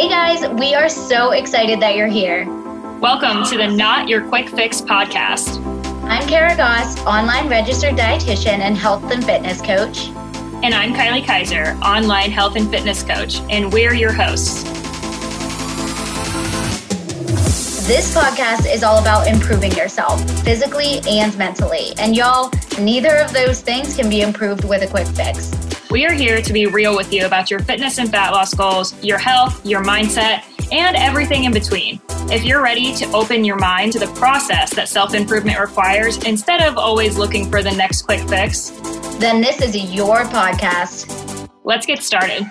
Hey guys, we are so excited that you're here. Welcome to the Not Your Quick Fix podcast. I'm Kara Goss, online registered dietitian and health and fitness coach. And I'm Kylie Kaiser, online health and fitness coach, and we're your hosts. This podcast is all about improving yourself physically and mentally. And y'all, neither of those things can be improved with a quick fix. We are here to be real with you about your fitness and fat loss goals, your health, your mindset, and everything in between. If you're ready to open your mind to the process that self improvement requires instead of always looking for the next quick fix, then this is your podcast. Let's get started.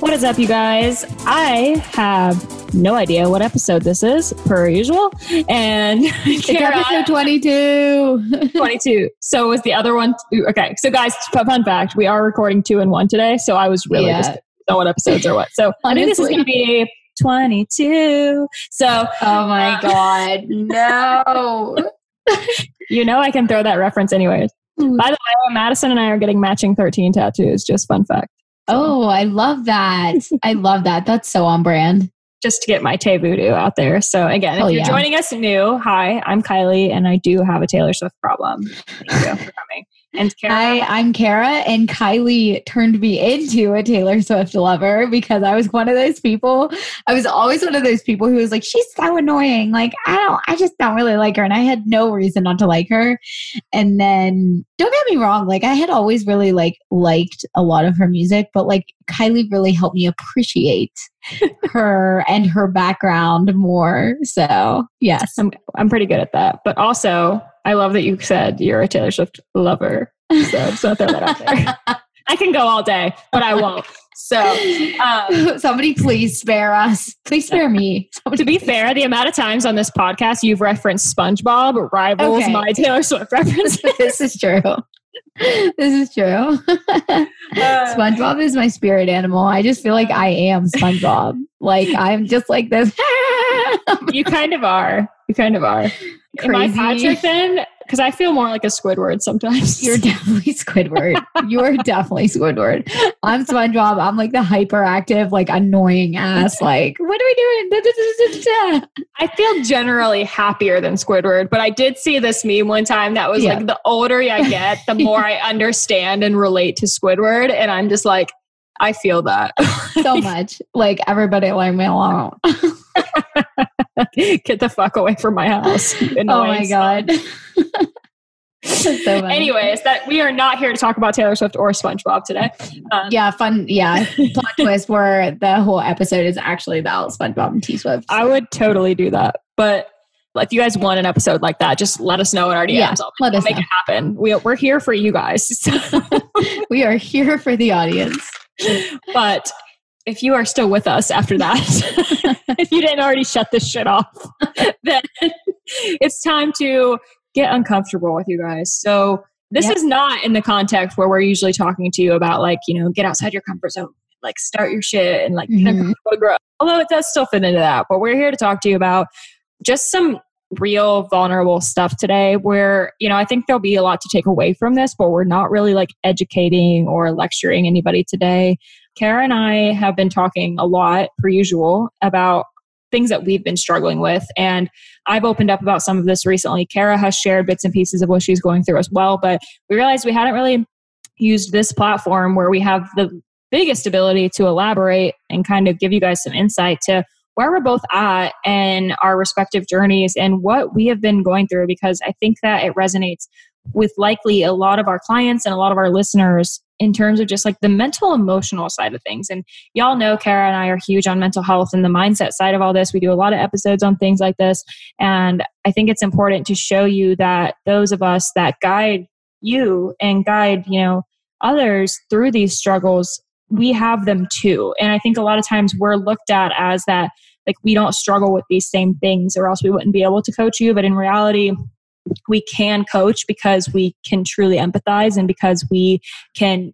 What is up, you guys? I have no idea what episode this is, per usual. And it's episode 22. 22. So was the other one. Okay. So, guys, fun fact we are recording two and one today. So I was really yeah. just know what episodes are what. So I think this is going to be 22. So, oh uh, my God, no. you know, I can throw that reference anyways. By the way, Madison and I are getting matching 13 tattoos. Just fun fact. Oh, I love that. I love that. That's so on brand. Just to get my Tay Voodoo out there. So again, if you're yeah. joining us new, hi, I'm Kylie and I do have a Taylor Swift problem. Thank you for coming. And Kara. Hi, I'm Kara, and Kylie turned me into a Taylor Swift lover because I was one of those people. I was always one of those people who was like, she's so annoying. Like, I don't, I just don't really like her. And I had no reason not to like her. And then, don't get me wrong, like, I had always really like liked a lot of her music, but like, Kylie really helped me appreciate her and her background more. So, yes. I'm, I'm pretty good at that. But also, I love that you said you're a Taylor Swift lover. So just throw that out there. I can go all day, but I won't. So, um, somebody please spare us. Please spare me. Somebody to be fair, the amount of times on this podcast you've referenced SpongeBob rivals okay. my Taylor Swift references. this is true. This is true. SpongeBob is my spirit animal. I just feel like I am SpongeBob. like I'm just like this. you kind of are. You kind of are. Crazy. Am I Patrick then? Because I feel more like a Squidward sometimes. You're definitely Squidward. You're definitely Squidward. I'm SpongeBob. I'm like the hyperactive, like annoying ass. Like, what are we doing? I feel generally happier than Squidward, but I did see this meme one time that was yeah. like, the older I get, the more I understand and relate to Squidward, and I'm just like, I feel that so much. Like everybody, leave me alone. Get the fuck away from my house. oh my god. so Anyways, that we are not here to talk about Taylor Swift or SpongeBob today. Um, yeah, fun. Yeah, plot twist where the whole episode is actually about SpongeBob and T Swift. I would totally do that, but if you guys want an episode like that, just let us know in our DMs. Yeah, I'll, let us make know. it happen. We, we're here for you guys. we are here for the audience. but if you are still with us after that, if you didn't already shut this shit off, then it's time to get uncomfortable with you guys. So this yep. is not in the context where we're usually talking to you about like, you know, get outside your comfort zone, like start your shit and like mm-hmm. grow. Although it does still fit into that. But we're here to talk to you about just some real vulnerable stuff today where you know i think there'll be a lot to take away from this but we're not really like educating or lecturing anybody today kara and i have been talking a lot per usual about things that we've been struggling with and i've opened up about some of this recently. Kara has shared bits and pieces of what she's going through as well but we realized we hadn't really used this platform where we have the biggest ability to elaborate and kind of give you guys some insight to where we're both at and our respective journeys and what we have been going through because I think that it resonates with likely a lot of our clients and a lot of our listeners in terms of just like the mental emotional side of things. And y'all know Kara and I are huge on mental health and the mindset side of all this. We do a lot of episodes on things like this. And I think it's important to show you that those of us that guide you and guide, you know, others through these struggles we have them too. And I think a lot of times we're looked at as that, like, we don't struggle with these same things, or else we wouldn't be able to coach you. But in reality, we can coach because we can truly empathize and because we can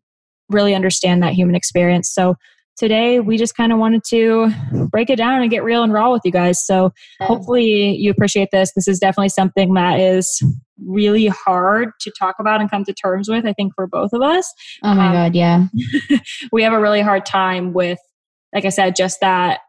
really understand that human experience. So today we just kind of wanted to break it down and get real and raw with you guys. So hopefully you appreciate this. This is definitely something that is really hard to talk about and come to terms with, I think, for both of us. Oh my um, God, yeah. we have a really hard time with like I said, just that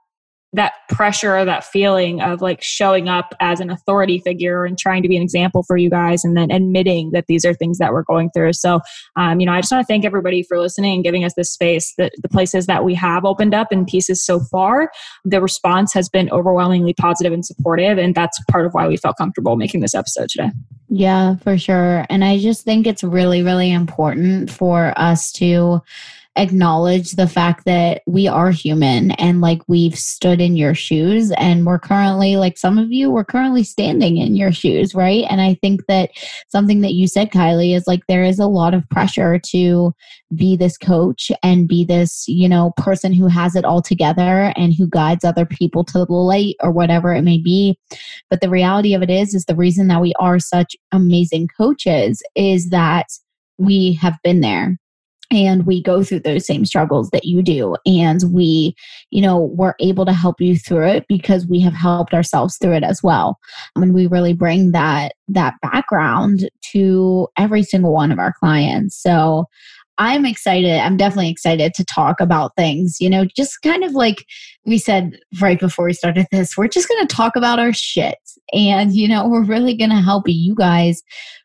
that pressure or that feeling of like showing up as an authority figure and trying to be an example for you guys and then admitting that these are things that we're going through. So um, you know i just want to thank everybody for listening and giving us this space the, the places that we have opened up in pieces so far. The response has been overwhelmingly positive and supportive and that's part of why we felt comfortable making this episode today. Yeah for sure. And i just think it's really really important for us to acknowledge the fact that we are human and like we've stood in your shoes and we're currently like some of you we're currently standing in your shoes right? And i think that something that you said kylie is like there is a lot of pressure to be this coach and be this you know person who has it all together and who guides other people to the light or whatever it may be. But the reality of it is is the reason that we are such amazing coaches is that we have been there and we go through those same struggles that you do. And we you know we're able to help you through it because we have helped ourselves through it as well. And we really bring that that background to every single one of our clients. So i'm excited i'm definitely excited to talk about things you know just kind of like we said right before we started this we're just going to talk about our shit. And you know we're really going to help you guys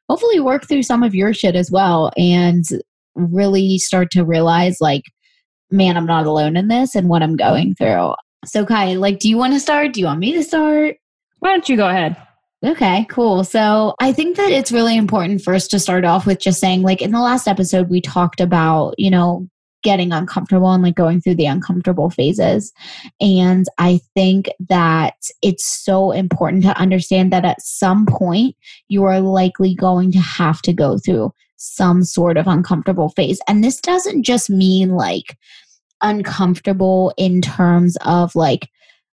hopefully work through some of your shit as well. And really start to realize like man i'm not alone in this and what i'm going through so kai like do you want to start do you want me to start why don't you go ahead Okay, cool. So I think that it's really important first to start off with just saying, like, in the last episode, we talked about, you know, getting uncomfortable and like going through the uncomfortable phases. And I think that it's so important to understand that at some point, you are likely going to have to go through some sort of uncomfortable phase. And this doesn't just mean like uncomfortable in terms of like,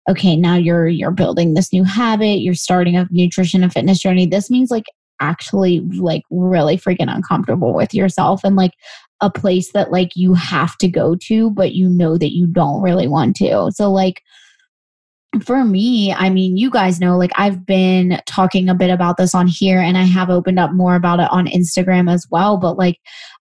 okay, now you're you're building this new habit, you're starting a nutrition and fitness journey. This means like actually like really freaking uncomfortable with yourself and like a place that like you have to go to but you know that you don't really want to. So like for me, I mean, you guys know, like, I've been talking a bit about this on here and I have opened up more about it on Instagram as well. But, like,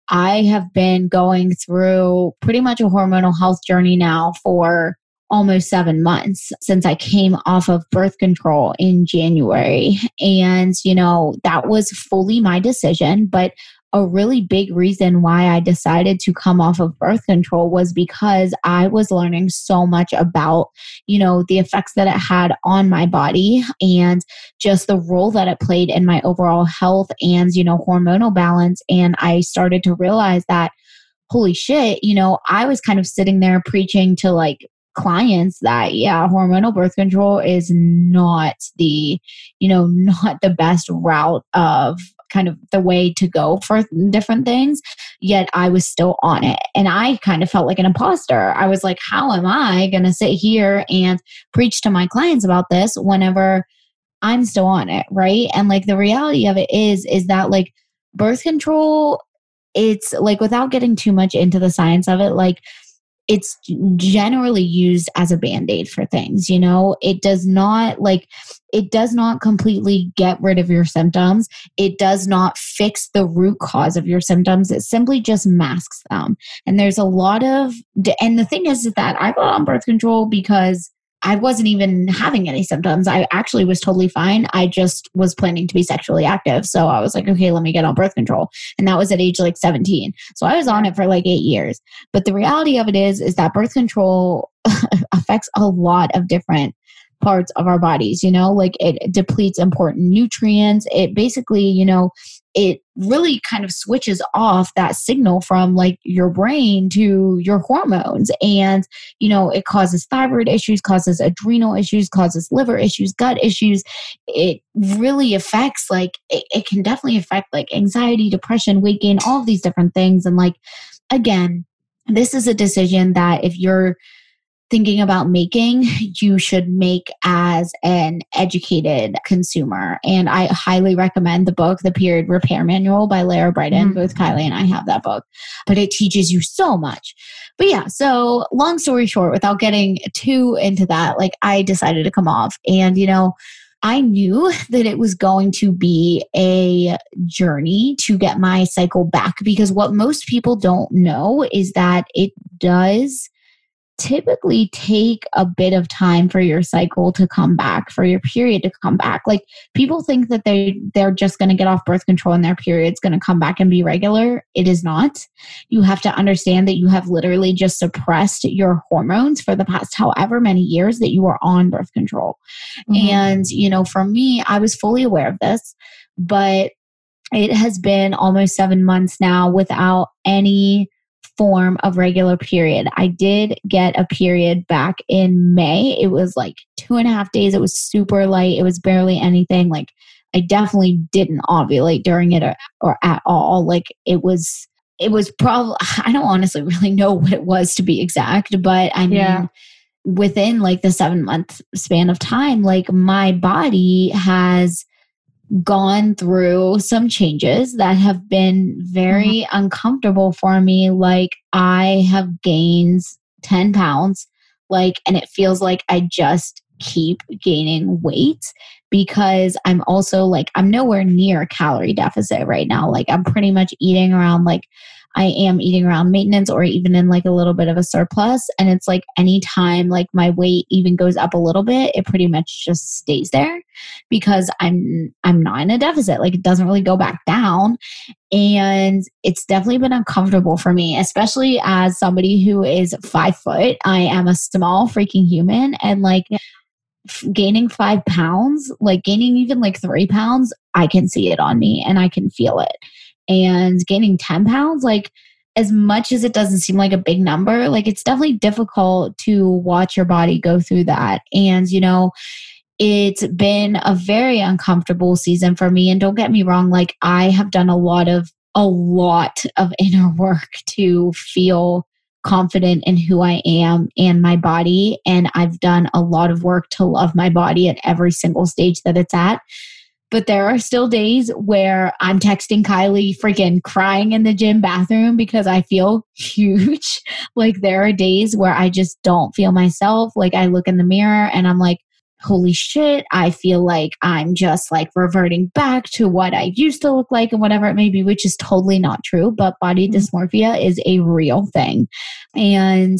I have been going through pretty much a hormonal health journey now for almost seven months since I came off of birth control in January. And, you know, that was fully my decision. But a really big reason why I decided to come off of birth control was because I was learning so much about, you know, the effects that it had on my body and just the role that it played in my overall health and, you know, hormonal balance. And I started to realize that, holy shit, you know, I was kind of sitting there preaching to like clients that yeah hormonal birth control is not the you know not the best route of kind of the way to go for different things. Yet I was still on it. And I kind of felt like an imposter. I was like, how am I going to sit here and preach to my clients about this whenever I'm still on it? Right. And like the reality of it is, is that like birth control, it's like without getting too much into the science of it, like, it's generally used as a band-aid for things you know? It does not like it does not completely get rid of your symptoms. It does not fix the root cause of your symptoms. It simply just masks them. And there's a lot of and the thing is that i got on birth control because I wasn't even having any symptoms. I actually was totally fine. I just was planning to be sexually active. So I was like, okay, let me get on birth control. And that was at age like 17. So I was on it for like eight years. But the reality of it is, is that birth control affects a lot of different parts of our bodies you know like it depletes important nutrients it basically you know it really kind of switches off that signal from like your brain to your hormones. And you know it causes thyroid issues causes adrenal issues causes liver issues gut issues. It really affects like it, it can definitely affect like anxiety depression weight gain all of these different things. And like again this is a decision that if you're thinking about making, you should make as an educated consumer. And I highly recommend the book, The Period Repair Manual by Lara Briden. Mm-hmm. Both Kylie and I have that book, but it teaches you so much. But yeah, so long story short, without getting too into that, like I decided to come off. And, you know, I knew that it was going to be a journey to get my cycle back because what most people don't know is that it does typically take a bit of time for your cycle to come back, for your period to come back. Like people think that they they're just going to get off birth control and their period's going to come back and be regular. It is not. You have to understand that you have literally just suppressed your hormones for the past however many years that you were on birth control. Mm-hmm. And you know, for me, I was fully aware of this, but it has been almost 7 months now without any form of regular period. I did get a period back in May. It was like two and a half days. It was super light. It was barely anything. Like I definitely didn't ovulate during it or, or at all. Like it was, it was probably, I don't honestly really know what it was to be exact, but I mean, yeah. within like the seven month span of time, like my body has gone through some changes that have been very mm-hmm. uncomfortable for me. Like I have gained 10 pounds, like, and it feels like I just keep gaining weight because I'm also like, I'm nowhere near calorie deficit right now. Like, I'm pretty much eating around like I am eating around maintenance or even in like a little bit of a surplus. And it's like anytime like my weight even goes up a little bit, it pretty much just stays there because I'm I'm not in a deficit. Like it doesn't really go back down. And it's definitely been uncomfortable for me, especially as somebody who is five foot. I am a small freaking human and like gaining five pounds, like gaining even like three pounds, I can see it on me and I can feel it and gaining 10 pounds, like as much as it doesn't seem like a big number, like it's definitely difficult to watch your body go through that. And, you know, it's been a very uncomfortable season for me. And don't get me wrong, like I have done a lot of, a lot of inner work to feel confident in who I am and my body. And I've done a lot of work to love my body at every single stage that it's at. But there are still days where I'm texting Kylie freaking crying in the gym bathroom because I feel huge. like there are days where I just don't feel myself. Like I look in the mirror and I'm like, holy shit, I feel like I'm just like reverting back to what I used to look like and whatever it may be, which is totally not true. But body mm-hmm. dysmorphia is a real thing. And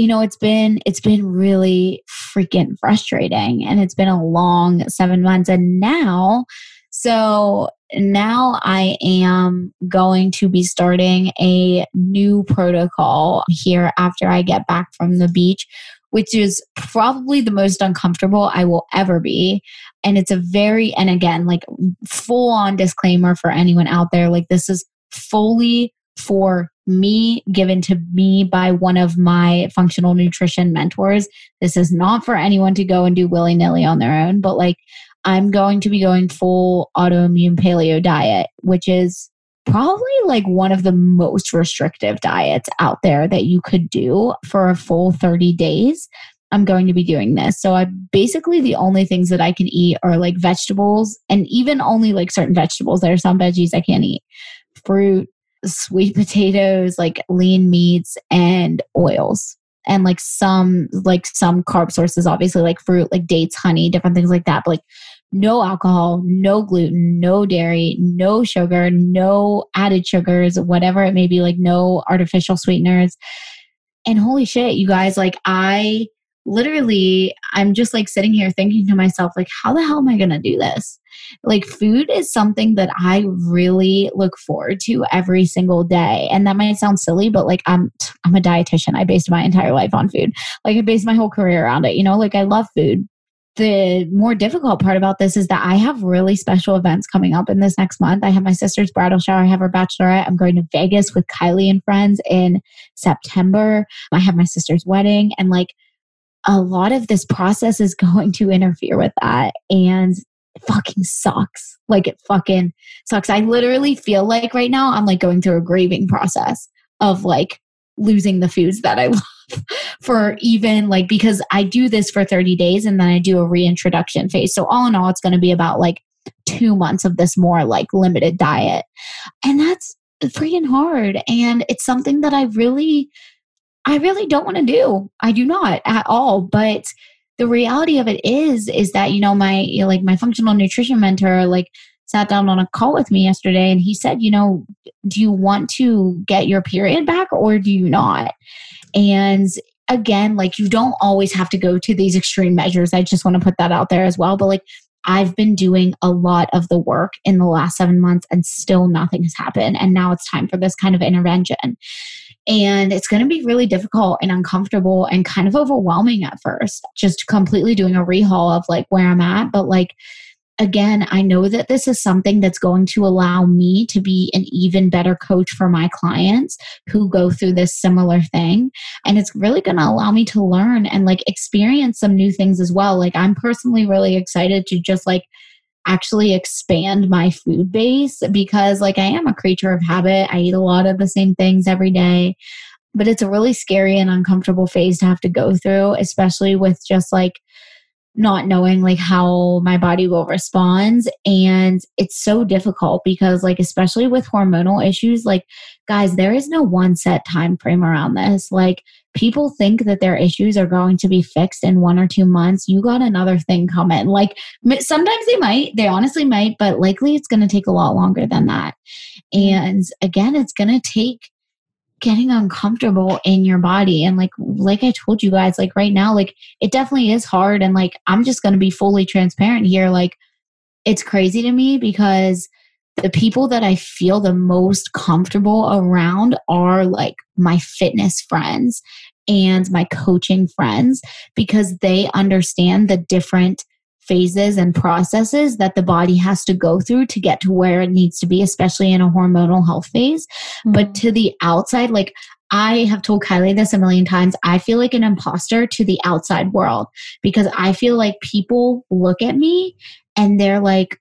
you know it's been it's been really freaking frustrating and it's been a long 7 months and now so now I am going to be starting a new protocol here after I get back from the beach, which is probably the most uncomfortable I will ever be. And it's a very, and again, like full on disclaimer for anyone out there like, this is fully for me, given to me by one of my functional nutrition mentors. This is not for anyone to go and do willy nilly on their own, but like I'm going to be going full autoimmune paleo diet, which is probably like one of the most restrictive diets out there that you could do for a full 30 days. I'm going to be doing this. So I basically the only things that I can eat are like vegetables and even only like certain vegetables. There are some veggies I can't eat. Fruit, sweet potatoes, like lean meats and oils and like some like some carb sources obviously like fruit like dates honey different things like that but like no alcohol no gluten no dairy no sugar no added sugars whatever it may be like no artificial sweeteners. And holy shit you guys like i literally i'm just like sitting here thinking to myself like how the hell am i going to do this like food is something that i really look forward to every single day and that might sound silly but like i'm i'm a dietitian i based my entire life on food like i based my whole career around it you know like i love food the more difficult part about this is that I have really special events coming up in this next month. I have my sister's bridal shower, I have her bachelorette. I'm going to Vegas with Kylie and friends in September. I have my sister's wedding and like a lot of this process is going to interfere with that. And it fucking sucks. Like it fucking sucks. I literally feel like right now I'm like going through a grieving process of like losing the foods that I love for even like because I do this for 30 days and then I do a reintroduction phase. So all in all, it's going to be about like two months of this more like limited diet. And that's freaking hard. And it's something that I really I really don't want to do. I do not at all. But the reality of it is, is that, you know, my, like my functional nutrition mentor, like sat down on a call with me yesterday and he said, you know, do you want to get your period back or do you not? And again, like you don't always have to go to these extreme measures. I just want to put that out there as well. But like I've been doing a lot of the work in the last seven months and still nothing has happened. And now it's time for this kind of intervention. And it's going to be really difficult and uncomfortable and kind of overwhelming at first, just completely doing a rehaul of like where I'm at. But like, again, I know that this is something that's going to allow me to be an even better coach for my clients who go through this similar thing. And it's really going to allow me to learn and like experience some new things as well. Like, I'm personally really excited to just like actually expand my food base because like I am a creature of habit. I eat a lot of the same things every day. But it's a really scary and uncomfortable phase to have to go through, especially with just like not knowing like how my body will respond. And it's so difficult because like especially with hormonal issues like guys there is no one set time frame around this. Like people think that their issues are going to be fixed in one or two months. You got another thing coming. Like sometimes they might they honestly might but likely it's going to take a lot longer than that. Mm-hmm. And again it's going to take getting uncomfortable in your body. And like like i told you guys like right now like it definitely is hard. And like i'm just going to be fully transparent here. Like it's crazy to me because the people that i feel the most comfortable around are like my fitness friends and my coaching friends because they understand the different phases and processes that the body has to go through to get to where it needs to be, especially in a hormonal health phase. Mm-hmm. But to the outside, like I have told Kylie this a million times. I feel like an imposter to the outside world because I feel like people look at me and they're like,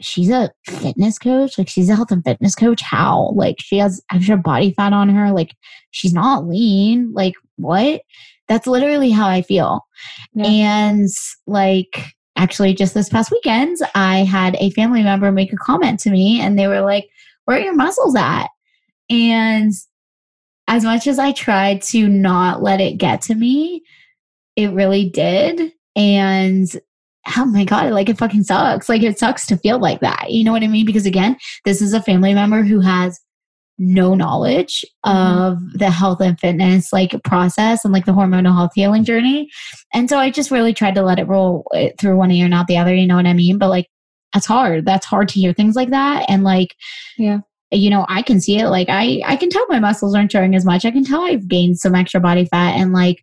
she's a fitness coach. Like she's a health and fitness coach. How? Like she has extra body fat on her. Like she's not lean. Like what? That's literally how I feel. Yeah. And like, actually just this past weekend i had a family member make a comment to me and they were like where are your muscles at? And as much as i tried to not let it get to me it really did. And oh my god like it fucking sucks. Like it sucks to feel like that you know what i mean? Because again this is a family member who has no knowledge mm-hmm. of the health and fitness like process and like the hormonal health healing journey. And so I just really tried to let it roll eh, through one ear, not the other, you know what I mean? But like, that's hard. That's hard to hear things like that. And like, yeah, you know, I can see it. Like, I, I can tell my muscles aren't showing as much. I can tell I've gained some extra body fat and like,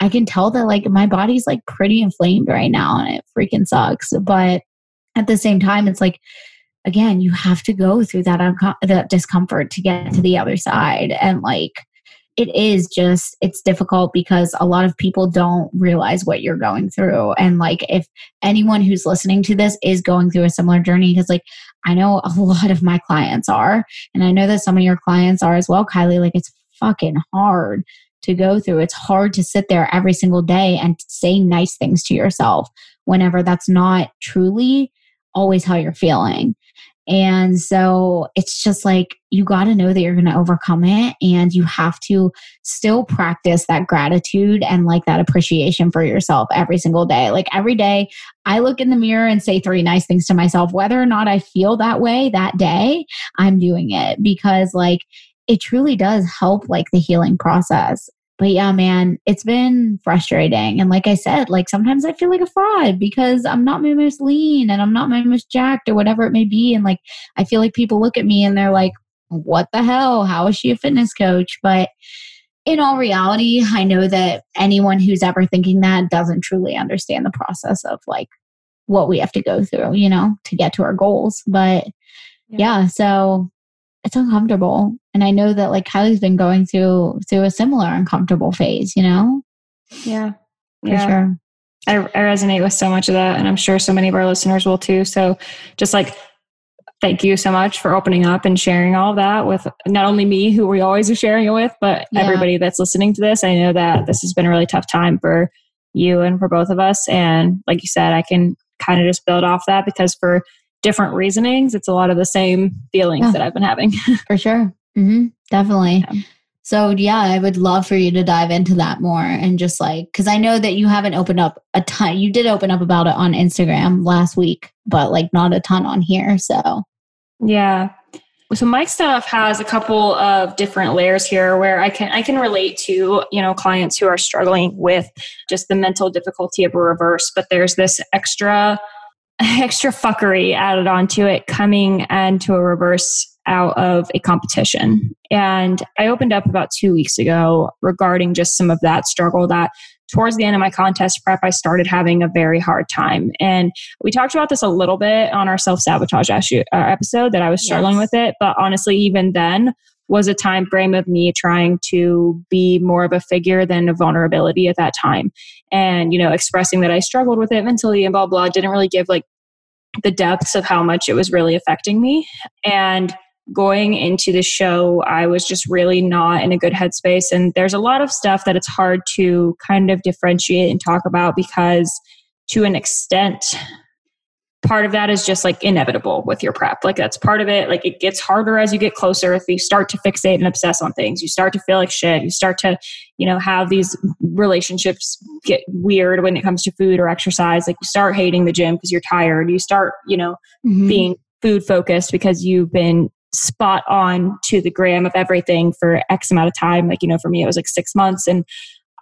I can tell that like my body's like pretty inflamed right now and it freaking sucks. But at the same time, it's like, again, you have to go through that, unco- that discomfort to get to the other side. And like, it is just, it's difficult because a lot of people don't realize what you're going through. And like, if anyone who's listening to this is going through a similar journey, because like, I know a lot of my clients are, and I know that some of your clients are as well, Kylie, like, it's fucking hard to go through. It's hard to sit there every single day and say nice things to yourself whenever that's not truly always how you're feeling. And so it's just like you got to know that you're going to overcome it and you have to still practice that gratitude and like that appreciation for yourself every single day. Like every day, I look in the mirror and say three nice things to myself, whether or not I feel that way that day, I'm doing it because like it truly does help like the healing process but yeah, man, it's been frustrating. And like I said, like sometimes I feel like a fraud because I'm not my most lean and I'm not my most jacked or whatever it may be. And like I feel like people look at me and they're like, what the hell? How is she a fitness coach? But in all reality, I know that anyone who's ever thinking that doesn't truly understand the process of like what we have to go through, you know, to get to our goals. But yeah, yeah so it's uncomfortable. And I know that like Kylie's been going through through a similar uncomfortable phase, you know? Yeah. For yeah. sure. I, I resonate with so much of that. And I'm sure so many of our listeners will too. So just like thank you so much for opening up and sharing all that with not only me who we always are sharing it with, but yeah. everybody that's listening to this. I know that this has been a really tough time for you and for both of us. And like you said, I can kind of just build off that because for different reasonings, it's a lot of the same feelings yeah. that I've been having. for sure. Mm-hmm. Definitely. Yeah. So, yeah, I would love for you to dive into that more and just like, because I know that you haven't opened up a ton. You did open up about it on Instagram last week, but like not a ton on here. So, yeah. so my stuff has a couple of different layers here where I can I can relate to, you know, clients who are struggling with just the mental difficulty of a reverse, but there's this extra extra fuckery added onto it coming into a reverse out of a competition. And I opened up about 2 weeks ago regarding just some of that struggle that towards the end of my contest prep, I started having a very hard time. And we talked about this a little bit on our self sabotage uh, episode that I was struggling yes. with it. But honestly, even then, was a time frame of me trying to be more of a figure than a vulnerability at that time and you know expressing that i struggled with it mentally and blah blah didn't really give like the depths of how much it was really affecting me and going into the show, I was just really not in a good headspace. And there's a lot of stuff that it's hard to kind of differentiate and talk about because, to an extent, part of that is just like inevitable with your prep. Like that's part of it. Like it gets harder as you get closer. If you start to fixate and obsess on things, you start to feel like shit. You start to, you know, have these relationships get weird when it comes to food or exercise. Like you start hating the gym because you're tired. You start, you know, mm-hmm. being food focused because you've been spot on to the gram of everything for X amount of time. Like, you know, for me, it was like six months. And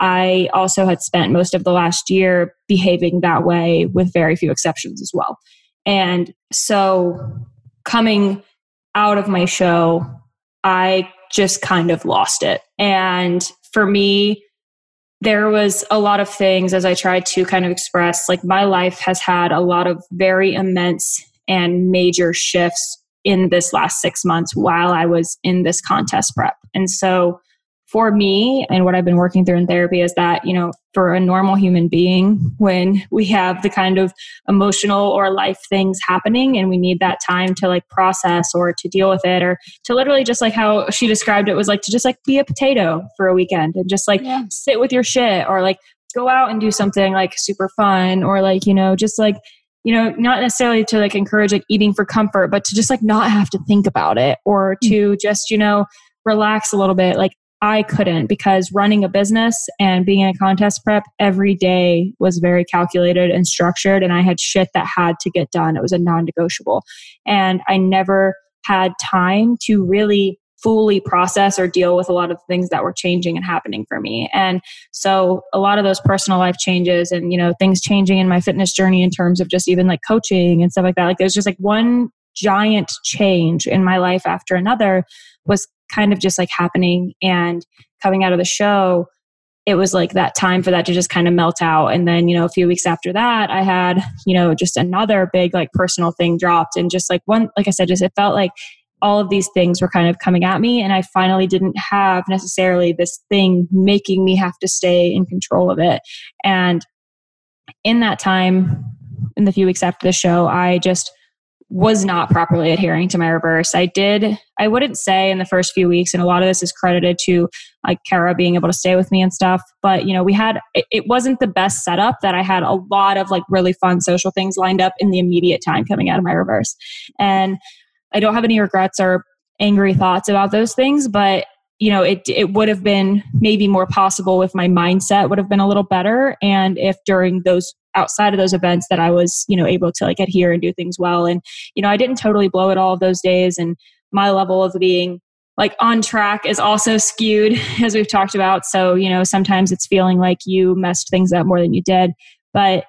I also had spent most of the last year behaving that way with very few exceptions as well. And so coming out of my show, I just kind of lost it. And for me, there was a lot of things as I tried to kind of express, like my life has had a lot of very immense and major shifts in this last six months while I was in this contest prep. And so for me and what I've been working through in therapy is that, you know, for a normal human being, when we have the kind of emotional or life things happening and we need that time to like process or to deal with it or to literally just like how she described it was like to just like be a potato for a weekend and just like yeah. sit with your shit or like go out and do something like super fun or like, you know, just like you know, not necessarily to like encourage like eating for comfort, but to just like not have to think about it or mm. to just, you know, relax a little bit. Like I couldn't because running a business and being in a contest prep every day was very calculated and structured. And I had shit that had to get done. It was a non negotiable. And I never had time to really fully process or deal with a lot of things that were changing and happening for me. And so a lot of those personal life changes and, you know, things changing in my fitness journey in terms of just even like coaching and stuff like that. Like there's just like one giant change in my life after another was kind of just like happening and coming out of the show it was like that time for that to just kind of melt out. And then you know a few weeks after that i had you know just another big like personal thing dropped and just like one like i said just it felt like all of these things were kind of coming at me and i finally didn't have necessarily this thing making me have to stay in control of it. And in that time in the few weeks after the show i just was not properly adhering to my reverse. I did, I wouldn't say in the first few weeks, and a lot of this is credited to like Kara being able to stay with me and stuff. But, you know, we had, it, it, wasn't the best setup that I had a lot of like really fun social things lined up in the immediate time coming out of my reverse. And I don't have any regrets or angry thoughts about those things, but you know, it it would have been maybe more possible if my mindset would have been a little better, and if during those outside of those events that I was, you know, able to like adhere and do things well. And you know, I didn't totally blow it all of those days, and my level of being like on track is also skewed as we've talked about. So you know, sometimes it's feeling like you messed things up more than you did, but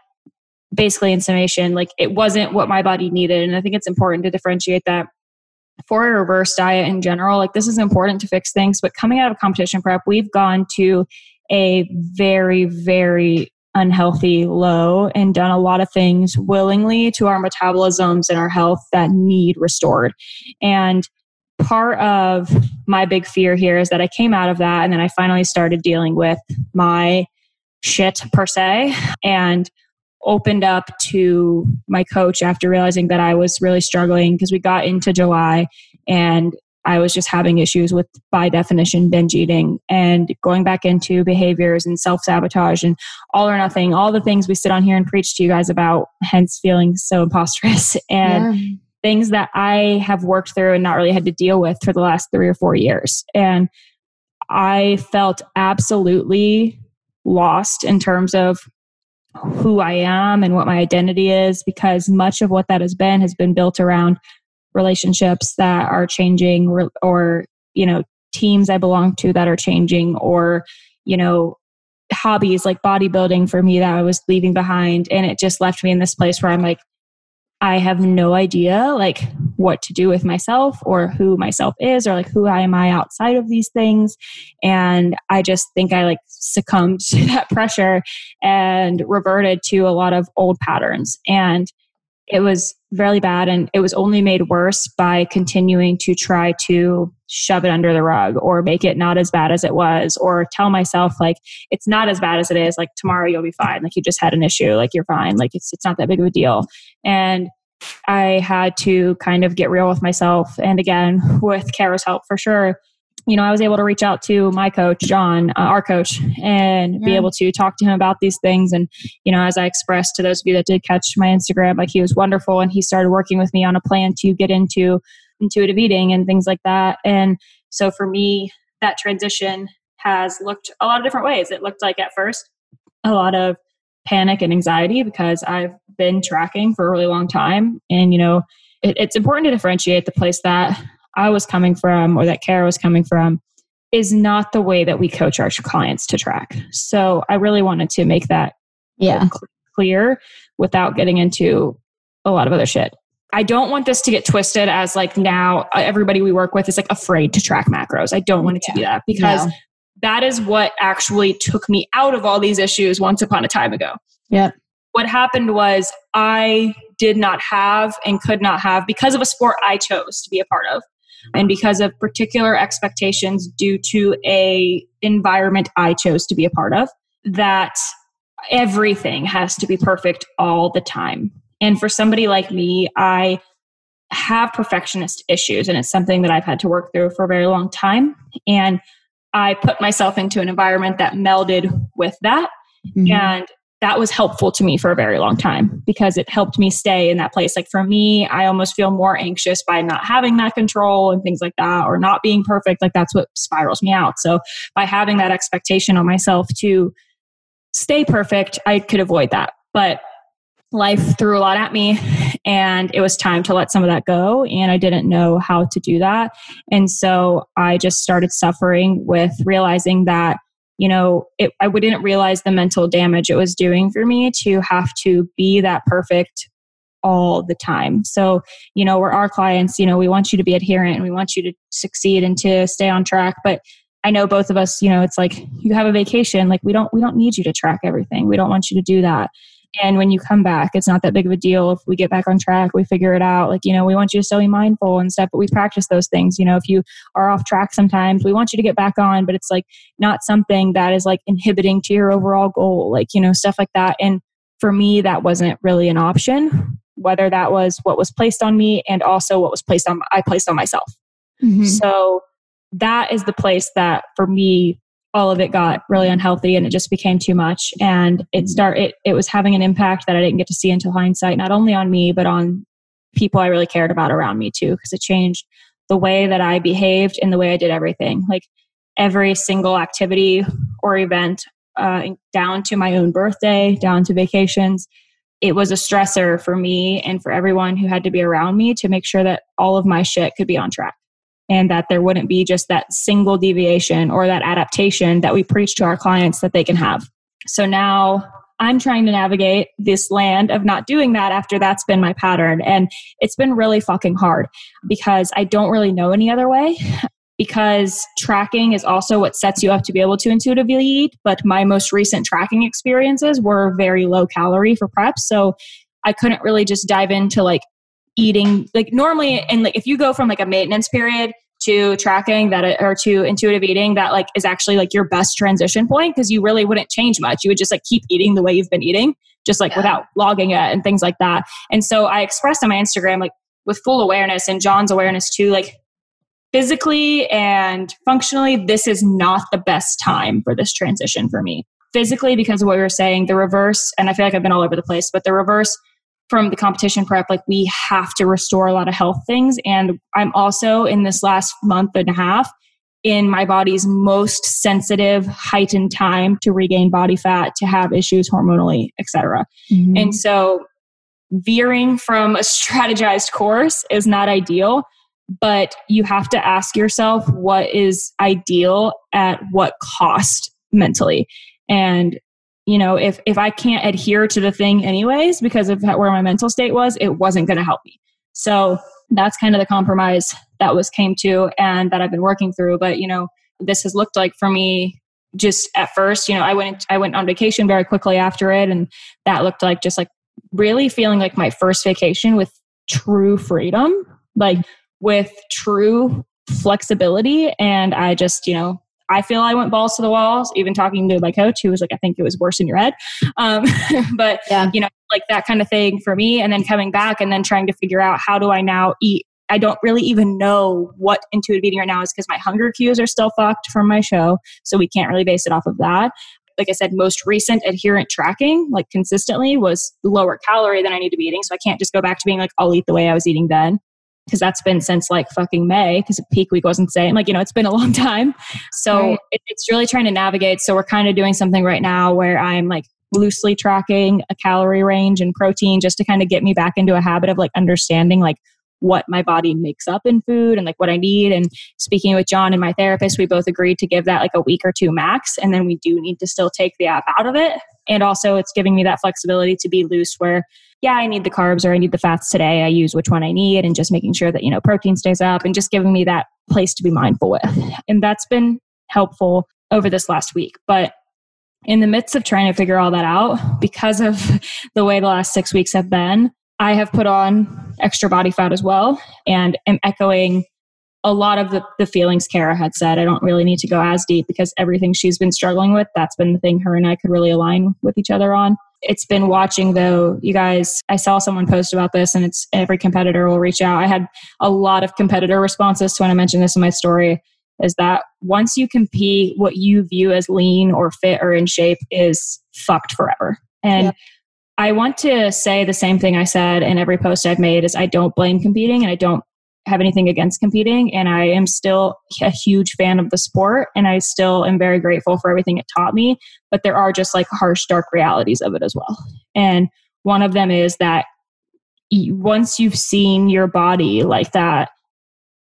basically in summation like it wasn't what my body needed and i think it's important to differentiate that for a reverse diet in general like this is important to fix things but coming out of competition prep we've gone to a very very unhealthy low and done a lot of things willingly to our metabolisms and our health that need restored. And part of my big fear here is that i came out of that and then i finally started dealing with my shit per se and opened up to my coach after realizing that I was really struggling because we got into July and I was just having issues with, by definition, binge eating and going back into behaviors and self sabotage and all or nothing, all the things we sit on here and preach to you guys about, hence feeling so imposterous and yeah. things that I have worked through and not really had to deal with for the last three or four years. And I felt absolutely lost in terms of who I am and what my identity is because much of what that has been has been built around relationships that are changing or, or you know teams i belong to that are changing or you know hobbies like bodybuilding for me that i was leaving behind and it just left me in this place where i'm like I have no idea like what to do with myself or who myself is or like who am I outside of these things. And I just think I like succumbed to that pressure and reverted to a lot of old patterns. And it was really bad. And it was only made worse by continuing to try to shove it under the rug or make it not as bad as it was or tell myself like it's not as bad as it is. Like tomorrow you'll be fine. Like you just had an issue. Like you're fine. Like it's it's not that big of a deal. And I had to kind of get real with myself and again with Kara's help for sure you know, I was able to reach out to my coach, John, uh, our coach, and yeah. be able to talk to him about these things. And, you know, as I expressed to those of you that did catch my Instagram, like he was wonderful and he started working with me on a plan to get into intuitive eating and things like that. And so for me, that transition has looked a lot of different ways. It looked like at first a lot of panic and anxiety because I've been tracking for a really long time. And, you know, it, it's important to differentiate the place that I was coming from or that Kara was coming from is not the way that we coach our clients to track. So I really wanted to make that yeah clear without getting into a lot of other shit. I don't want this to get twisted as like now everybody we work with is like afraid to track macros. I don't want it to be that because no. that is what actually took me out of all these issues once upon a time ago. Yeah. What happened was I did not have and could not have because of a sport I chose to be a part of and because of particular expectations due to a environment I chose to be a part of that everything has to be perfect all the time. And for somebody like me, I have perfectionist issues and it's something that I've had to work through for a very long time and I put myself into an environment that melded with that mm-hmm. and that was helpful to me for a very long time because it helped me stay in that place. Like for me, I almost feel more anxious by not having that control and things like that, or not being perfect. Like that's what spirals me out. So by having that expectation on myself to stay perfect, I could avoid that. But life threw a lot at me and it was time to let some of that go and i didn't know how to do that and so i just started suffering with realizing that you know, it, I wouldn't realize the mental damage it was doing for me to have to be that perfect all the time. So, you know, we're our clients, you know, we want you to be adherent and we want you to succeed and to stay on track. But I know both of us, you know, it's like you have a vacation, like we don't we don't need you to track everything. We don't want you to do that. And when you come back, it's not that big of a deal. If we get back on track, we figure it out. Like, you know, we want you to still be mindful and stuff, but we practice those things. You know, if you are off track sometimes, we want you to get back on, but it's like not something that is like inhibiting to your overall goal, like, you know, stuff like that. And for me, that wasn't really an option, whether that was what was placed on me and also what was placed on, I placed on myself. Mm-hmm. So that is the place that for me all of it got really unhealthy and it just became too much. And it start it, it was having an impact that i didn't get to see until hindsight not only on me but on people i really cared about around me too because it changed the way that i behaved and the way i did everything. Like every single activity or event uh, down to my own birthday down to vacations it was a stressor for me and for everyone who had to be around me to make sure that all of my shit could be on track and that there wouldn't be just that single deviation or that adaptation that we preach to our clients that they can have. So now I'm trying to navigate this land of not doing that after that's been my pattern. And it's been really fucking hard because I don't really know any other way. Because tracking is also what sets you up to be able to intuitively eat. But my most recent tracking experiences were very low calorie for prep. So I couldn't really just dive into like eating like normally and like if you go from like a maintenance period to tracking that or to intuitive eating that like is actually like your best transition point because you really wouldn't change much. You would just like keep eating the way you've been eating just like yeah. without logging it and things like that. And so i expressed on my instagram like with full awareness and john's awareness too like physically and functionally this is not the best time for this transition for me. Physically because of what we were saying the reverse and i feel like i've been all over the place but the reverse from the competition prep, like we have to restore a lot of health things. And I'm also in this last month and a half in my body's most sensitive, heightened time to regain body fat, to have issues hormonally, etc. Mm-hmm. And so veering from a strategized course is not ideal, but you have to ask yourself what is ideal at what cost mentally. And you know, if if I can't adhere to the thing anyways because of where my mental state was, it wasn't going to help me. So that's kind of the compromise that was came to and that I've been working through. But you know, this has looked like for me just at first, you know, I went I went on vacation very quickly after it, and that looked like just like really feeling like my first vacation with true freedom, like with true flexibility. And I just, you know, I feel I went balls to the walls, even talking to my coach who was like, I think it was worse in your head. Um, but, yeah. you know, like that kind of thing for me. And then coming back and then trying to figure out how do I now eat I don't really even know what intuitive eating right now is because my hunger cues are still fucked from my show. So we can't really base it off of that like I said, most recent adherent tracking, like consistently, was lower calorie than I need to be eating. So I can't just go back to being like, I'll eat the way I was eating then. Because that's been since like fucking May, because peak week wasn't same. Like, you know, it's been a long time. So right. it, it's really trying to navigate. So we're kind of doing something right now where I'm like loosely tracking a calorie range and protein just to kind of get me back into a habit of like understanding like what my body makes up in food and like what I need. And speaking with John and my therapist, we both agreed to give that like a week or two max. And then we do need to still take the app out of it. And also, it's giving me that flexibility to be loose where, yeah, I need the carbs or I need the fats today. I use which one I need and just making sure that, you know, protein stays up and just giving me that place to be mindful with. And that's been helpful over this last week. But in the midst of trying to figure all that out, because of the way the last six weeks have been, I have put on extra body fat as well and am echoing a lot of the, the feelings Kara had said. I don't really need to go as deep because everything she's been struggling with, that's been the thing her and I could really align with each other on. It's been watching though, you guys, I saw someone post about this and it's every competitor will reach out. I had a lot of competitor responses to when I mentioned this in my story is that once you compete, what you view as lean or fit or in shape is fucked forever. And I want to say the same thing I said in every post I've made is I don't blame competing and I don't have anything against competing and I am still a huge fan of the sport and I still am very grateful for everything it taught me but there are just like harsh dark realities of it as well. And one of them is that once you've seen your body like that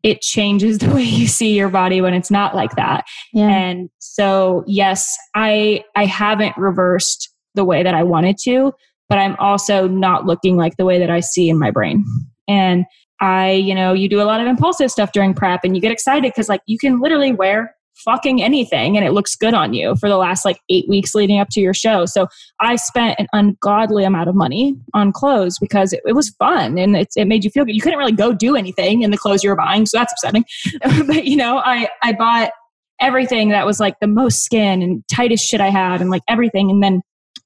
it changes the way you see your body when it's not like that. Yeah. And so yes, I I haven't reversed the way that I wanted to, but I'm also not looking like the way that I see in my brain. And I, you know, you do a lot of impulsive stuff during prep and you get excited because like you can literally wear fucking anything and it looks good on you for the last like eight weeks leading up to your show. So I spent an ungodly amount of money on clothes because it, it was fun and it, it made you feel good. You couldn't really go do anything in the clothes you were buying, so that's upsetting. but you know, I I bought everything that was like the most skin and tightest shit I had and like everything. And then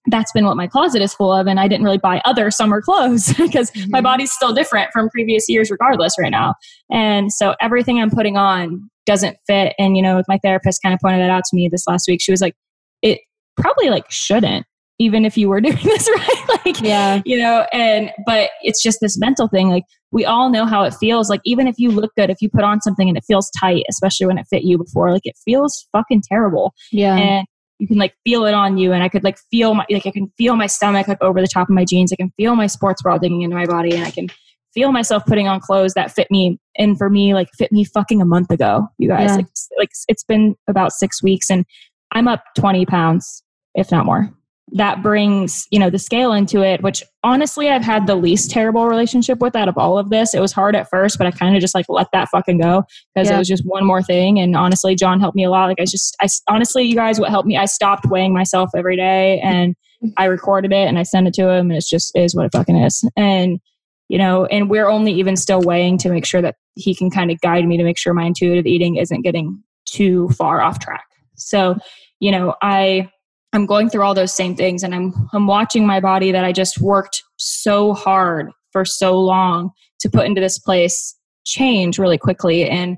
that's been what my closet is full of and i didn't really buy other summer clothes because mm-hmm. my body's still different from previous years regardless right now. And so everything i'm putting on doesn't fit and you know my therapist kind of pointed that out to me this last week. She was like it probably like shouldn't even if you were doing this right? Like yeah. you know and but it's just this mental thing like we all know how it feels like even if you look good if you put on something and it feels tight especially when it fit you before like it feels fucking terrible. Yeah. And you can like feel it on you and i could like feel my like i can feel my stomach like over the top of my jeans. I can feel my sports bra digging into my body and i can feel myself putting on clothes that fit me and for me like fit me fucking a month ago you guys. Yeah. like, like it's been about six weeks and i'm up 20 pounds if not more that brings you know the scale into it which honestly i've had the least terrible relationship with out of all of this. It was hard at first but i kind of just like let that fucking go because yeah. it was just one more thing. And honestly john helped me a lot. Like i just i honestly you guys what helped me i stopped weighing myself every day and i recorded it and i sent it to him and it's just is what it fucking is. And you know and we're only even still weighing to make sure that he can kind of guide me to make sure my intuitive eating isn't getting too far off track. So you know i I'm going through all those same things and I'm I'm watching my body that I just worked so hard for so long to put into this place change really quickly. And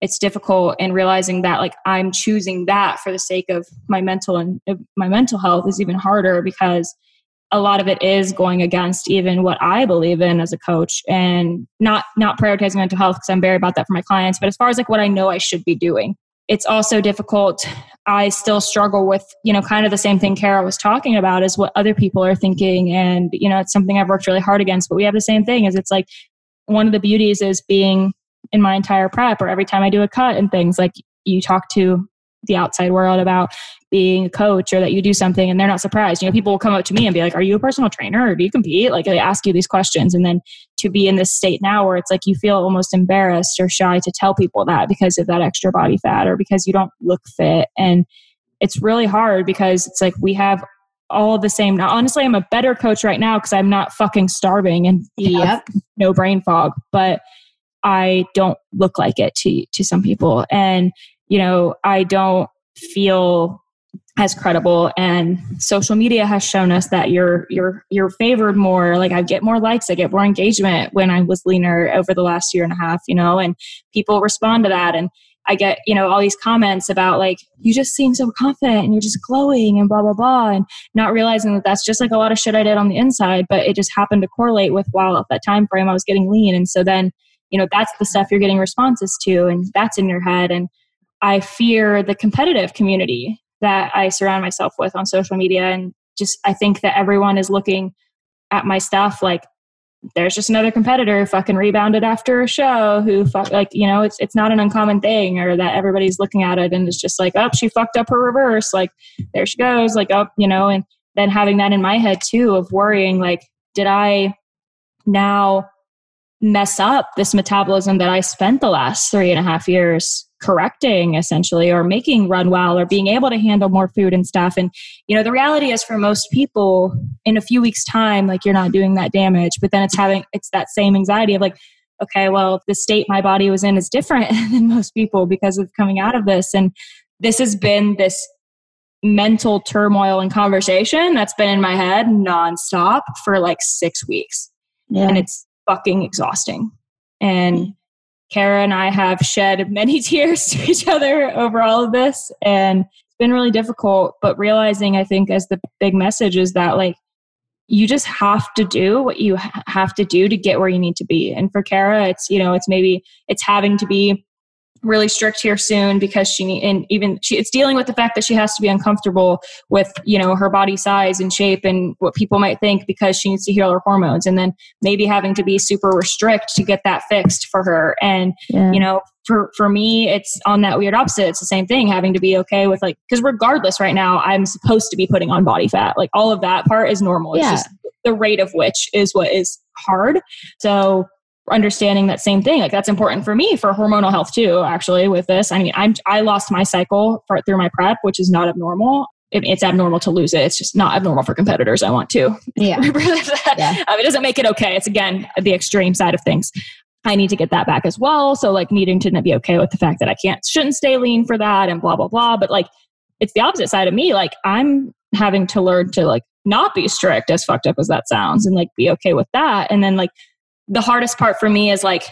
it's difficult and realizing that like I'm choosing that for the sake of my mental and my mental health is even harder because a lot of it is going against even what I believe in as a coach and not not prioritizing mental health because I'm very about that for my clients but as far as like what I know I should be doing it's also difficult. I still struggle with, you know, kind of the same thing Kara was talking about is what other people are thinking. And, you know, it's something I've worked really hard against, but we have the same thing is it's like one of the beauties is being in my entire prep or every time I do a cut and things like you talk to the outside world about being a coach or that you do something and they're not surprised. You know, people will come up to me and be like, Are you a personal trainer or do you compete? Like they ask you these questions. And then to be in this state now where it's like you feel almost embarrassed or shy to tell people that because of that extra body fat or because you don't look fit. And it's really hard because it's like we have all the same. Now, honestly, I'm a better coach right now because I'm not fucking starving and yep. no brain fog, but I don't look like it to to some people. And you know, I don't feel as credible. And social media has shown us that you're you're you're favored more. Like i get more likes i get more engagement when i was leaner over the last year and a half you know and people respond to that. And i get you know all these comments about like you just seem so confident and you're just glowing and blah blah blah and not realizing that that's just like a lot of shit i did on the inside but it just happened to correlate with while at that time frame i was getting lean. And so then you know that's the stuff you're getting responses to and that's in your head. And I fear the competitive community that I surround myself with on social media. And just, I think that everyone is looking at my stuff like, there's just another competitor fucking rebounded after a show who fuck, like, you know, it's, it's not an uncommon thing or that everybody's looking at it and it's just like, oh, she fucked up her reverse. Like, there she goes. Like, oh, you know, and then having that in my head too of worrying, like, did I now mess up this metabolism that I spent the last three and a half years correcting essentially or making run well or being able to handle more food and stuff. And you know the reality is for most people in a few weeks time like you're not doing that damage. But then it's having it's that same anxiety of like okay well the state my body was in is different than most people because of coming out of this. And this has been this mental turmoil and conversation that's been in my head nonstop for like six weeks. Yeah. and it's fucking exhausting. And Kara and I have shed many tears to each other over all of this. And it's been really difficult. But realizing, I think, as the big message is that, like, you just have to do what you have to do to get where you need to be. And for Kara, it's, you know, it's maybe it's having to be really strict here soon because she and even she it's dealing with the fact that she has to be uncomfortable with you know her body size and shape and what people might think because she needs to heal her hormones and then maybe having to be super restrict to get that fixed for her. And yeah. you know for for me it's on that weird opposite. It's the same thing having to be okay with like because regardless right now i'm supposed to be putting on body fat. Like all of that part is normal. It's yeah. just the rate of which is what is hard. So understanding that same thing. Like that's important for me for hormonal health too actually with this. I mean i'm i lost my cycle for, through my prep which is not abnormal. It, it's abnormal to lose it. It's just not abnormal for competitors. I want to. Yeah, yeah. Um, it doesn't make it okay. It's again the extreme side of things. I need to get that back as well. So like needing to be okay with the fact that i can't shouldn't stay lean for that and blah blah blah. But like it's the opposite side of me. Like i'm having to learn to like not be strict as fucked up as that sounds and like be okay with that. And then like the hardest part for me is like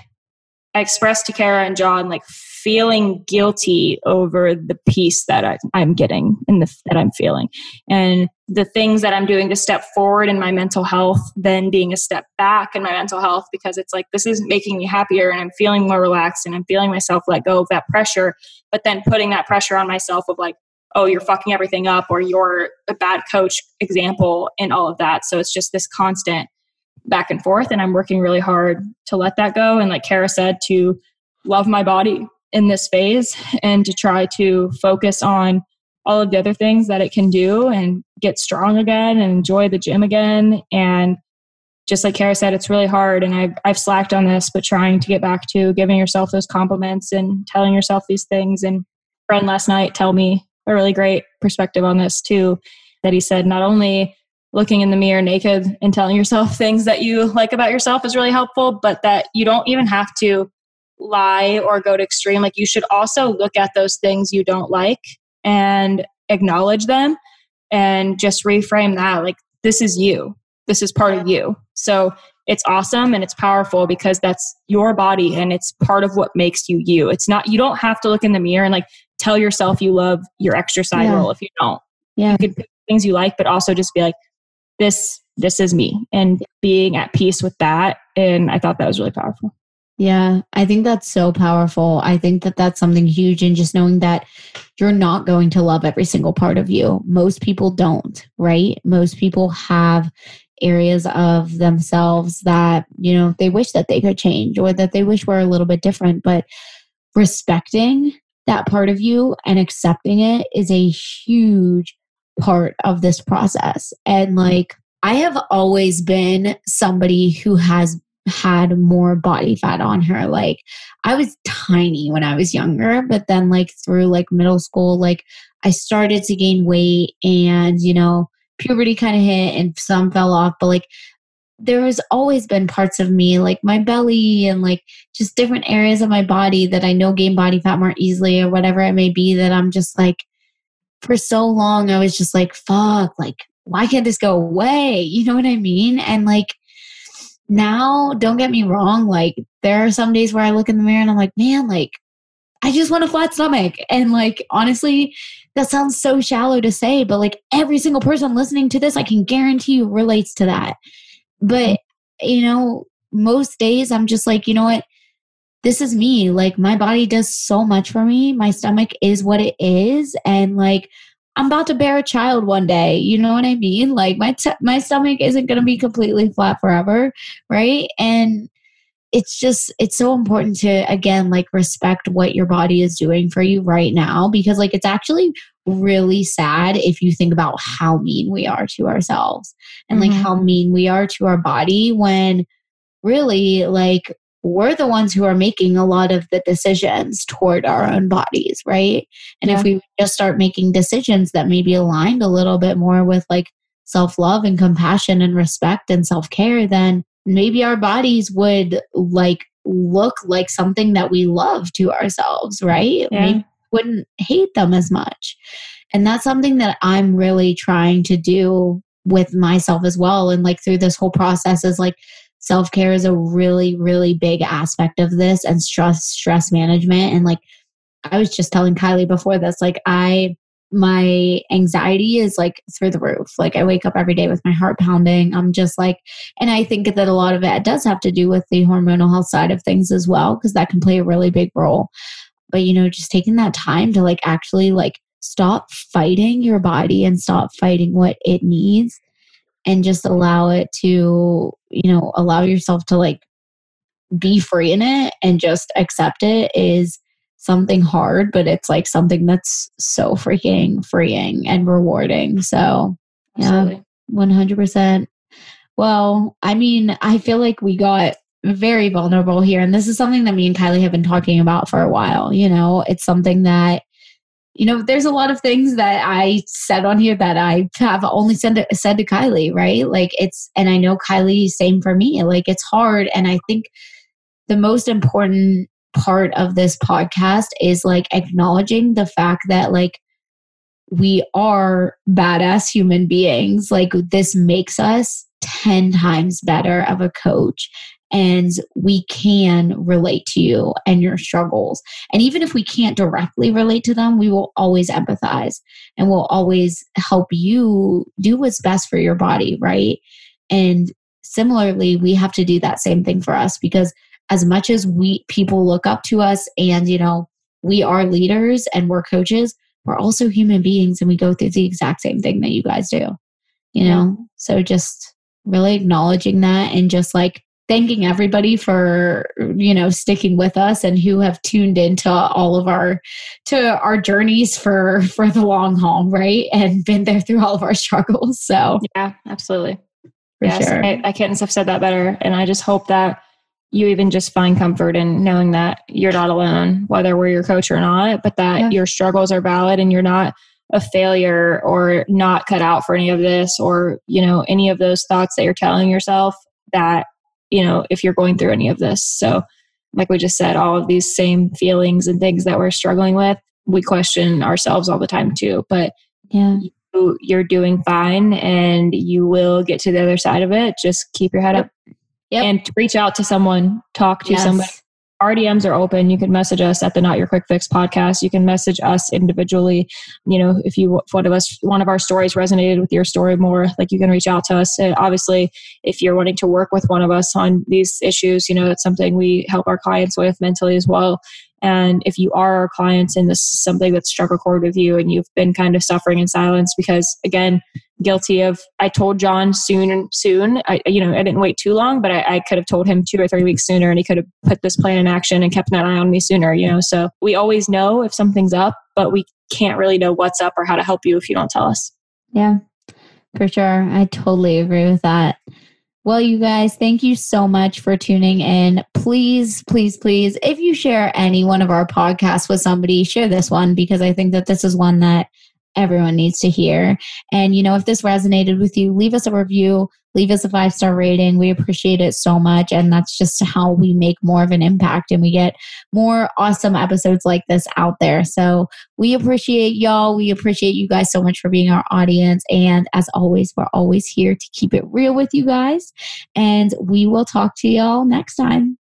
I expressed to Kara and John like feeling guilty over the peace that I, am getting and the that I'm feeling, and the things that I'm doing to step forward in my mental health, then being a step back in my mental health because it's like this is making me happier and I'm feeling more relaxed and I'm feeling myself let go of that pressure, but then putting that pressure on myself of like oh you're fucking everything up or you're a bad coach example and all of that. So it's just this constant back and forth and i'm working really hard to let that go and like kara said to love my body in this phase and to try to focus on all of the other things that it can do and get strong again and enjoy the gym again and just like Kara said, it's really hard, and I've, I've slacked on this, but trying to get back to giving yourself those compliments and telling yourself these things. And friend last night tell me a really great perspective on this too. That he said not only looking in the mirror naked and telling yourself things that you like about yourself is really helpful, but that you don't even have to lie or go to extreme. Like you should also look at those things you don't like and acknowledge them and just reframe that like this is you. This is part of you. So it's awesome and it's powerful because that's your body and it's part of what makes you you. It's not you don't have to look in the mirror and like tell yourself you love your exercise yeah. roll if you don't. Yeah. You could pick things you like, but also just be like, this this is me and being at peace with that and i thought that was really powerful Yeah, I think that's so powerful. I think that that's something huge. And just knowing that you're not going to love every single part of you. Most people don't, right? Most people have areas of themselves that, you know, they wish that they could change or that they wish were a little bit different. But respecting that part of you and accepting it is a huge part of this process. And like, I have always been somebody who has had more body fat on her. Like I was tiny when I was younger, but then like through like middle school, like I started to gain weight and, you know, puberty kind of hit and some fell off, but like there has always been parts of me like my belly and like just different areas of my body that I know gain body fat more easily or whatever it may be that I'm just like for so long I was just like fuck like why can't this go away you know what I mean and like now, don't get me wrong, like there are some days where I look in the mirror and I'm like, man, like I just want a flat stomach. And like honestly, that sounds so shallow to say, but like every single person listening to this, I can guarantee you relates to that. But mm-hmm. you know, most days I'm just like, you know what? This is me. Like my body does so much for me. My stomach is what it is and like I'm about to bear a child one day. You know what I mean? Like my t- my stomach isn't going to be completely flat forever, right? And it's just it's so important to again like respect what your body is doing for you right now because like it's actually really sad if you think about how mean we are to ourselves and mm-hmm. like how mean we are to our body when really like we're the ones who are making a lot of the decisions toward our own bodies, right? And yeah. if we just start making decisions that may be aligned a little bit more with like self love and compassion and respect and self care, then maybe our bodies would like look like something that we love to ourselves, right? Yeah. Maybe wouldn't hate them as much. And that's something that I'm really trying to do with myself as well. And like through this whole process is like self care is a really, really big aspect of this and stress, stress management. And like I was just telling Kylie before this, like I, my anxiety is like through the roof. Like I wake up every day with my heart pounding. I'm just like, and I think that a lot of it does have to do with the hormonal health side of things as well, because that can play a really big role. But you know, just taking that time to like actually like stop fighting your body and stop fighting what it needs and just allow it to, you know, allow yourself to like be free in it and just accept it is something hard, but it's like something that's so freaking freeing and rewarding. So, yeah, 100%. Well, I mean, I feel like we got very vulnerable here. And this is something that me and Kylie have been talking about for a while. You know, it's something that you know, there's a lot of things that I said on here that I have only said to, said to Kylie, right? Like it's, and I know Kylie, same for me. Like it's hard. And I think the most important part of this podcast is like acknowledging the fact that like we are badass human beings. Like this makes us 10 times better of a coach and we can relate to you and your struggles. And even if we can't directly relate to them, we will always empathize and we'll always help you do what's best for your body, right? And similarly, we have to do that same thing for us because as much as we people look up to us and, you know, we are leaders and we're coaches, we're also human beings and we go through the exact same thing that you guys do. You know? So just really acknowledging that and just like thanking everybody for you know sticking with us and who have tuned into all of our to our journeys for for the long haul right and been there through all of our struggles so yeah absolutely yes sure. I, I couldn't have said that better and i just hope that you even just find comfort in knowing that you're not alone whether we're your coach or not but that yeah. your struggles are valid and you're not a failure or not cut out for any of this or you know any of those thoughts that you're telling yourself that you know, if you're going through any of this. So, like we just said, all of these same feelings and things that we're struggling with, we question ourselves all the time too. But yeah, you, you're doing fine and you will get to the other side of it. Just keep your head yep. up. Yep. And reach out to someone, talk to yes. somebody. RDMs are open. You can message us at the Not Your Quick Fix podcast. You can message us individually. You know, if you one of us one of our stories resonated with your story more, like you can reach out to us. And obviously, if you're wanting to work with one of us on these issues, you know, it's something we help our clients with mentally as well. And if you are our clients and this is something that struck a chord with you and you've been kind of suffering in silence because again, guilty of I told John soon soon. I you know, I didn't wait too long, but I, I could have told him two or three weeks sooner and he could have put this plan in action and kept an eye on me sooner, you know. So we always know if something's up, but we can't really know what's up or how to help you if you don't tell us. Yeah, for sure. I totally agree with that. Well, you guys, thank you so much for tuning in. Please, please, please, if you share any one of our podcasts with somebody, share this one because I think that this is one that everyone needs to hear. And, you know, if this resonated with you, leave us a review, leave us a five star rating. We appreciate it so much. And that's just how we make more of an impact and we get more awesome episodes like this out there. So we appreciate y'all. We appreciate you guys so much for being our audience. And as always, we're always here to keep it real with you guys. And we will talk to y'all next time.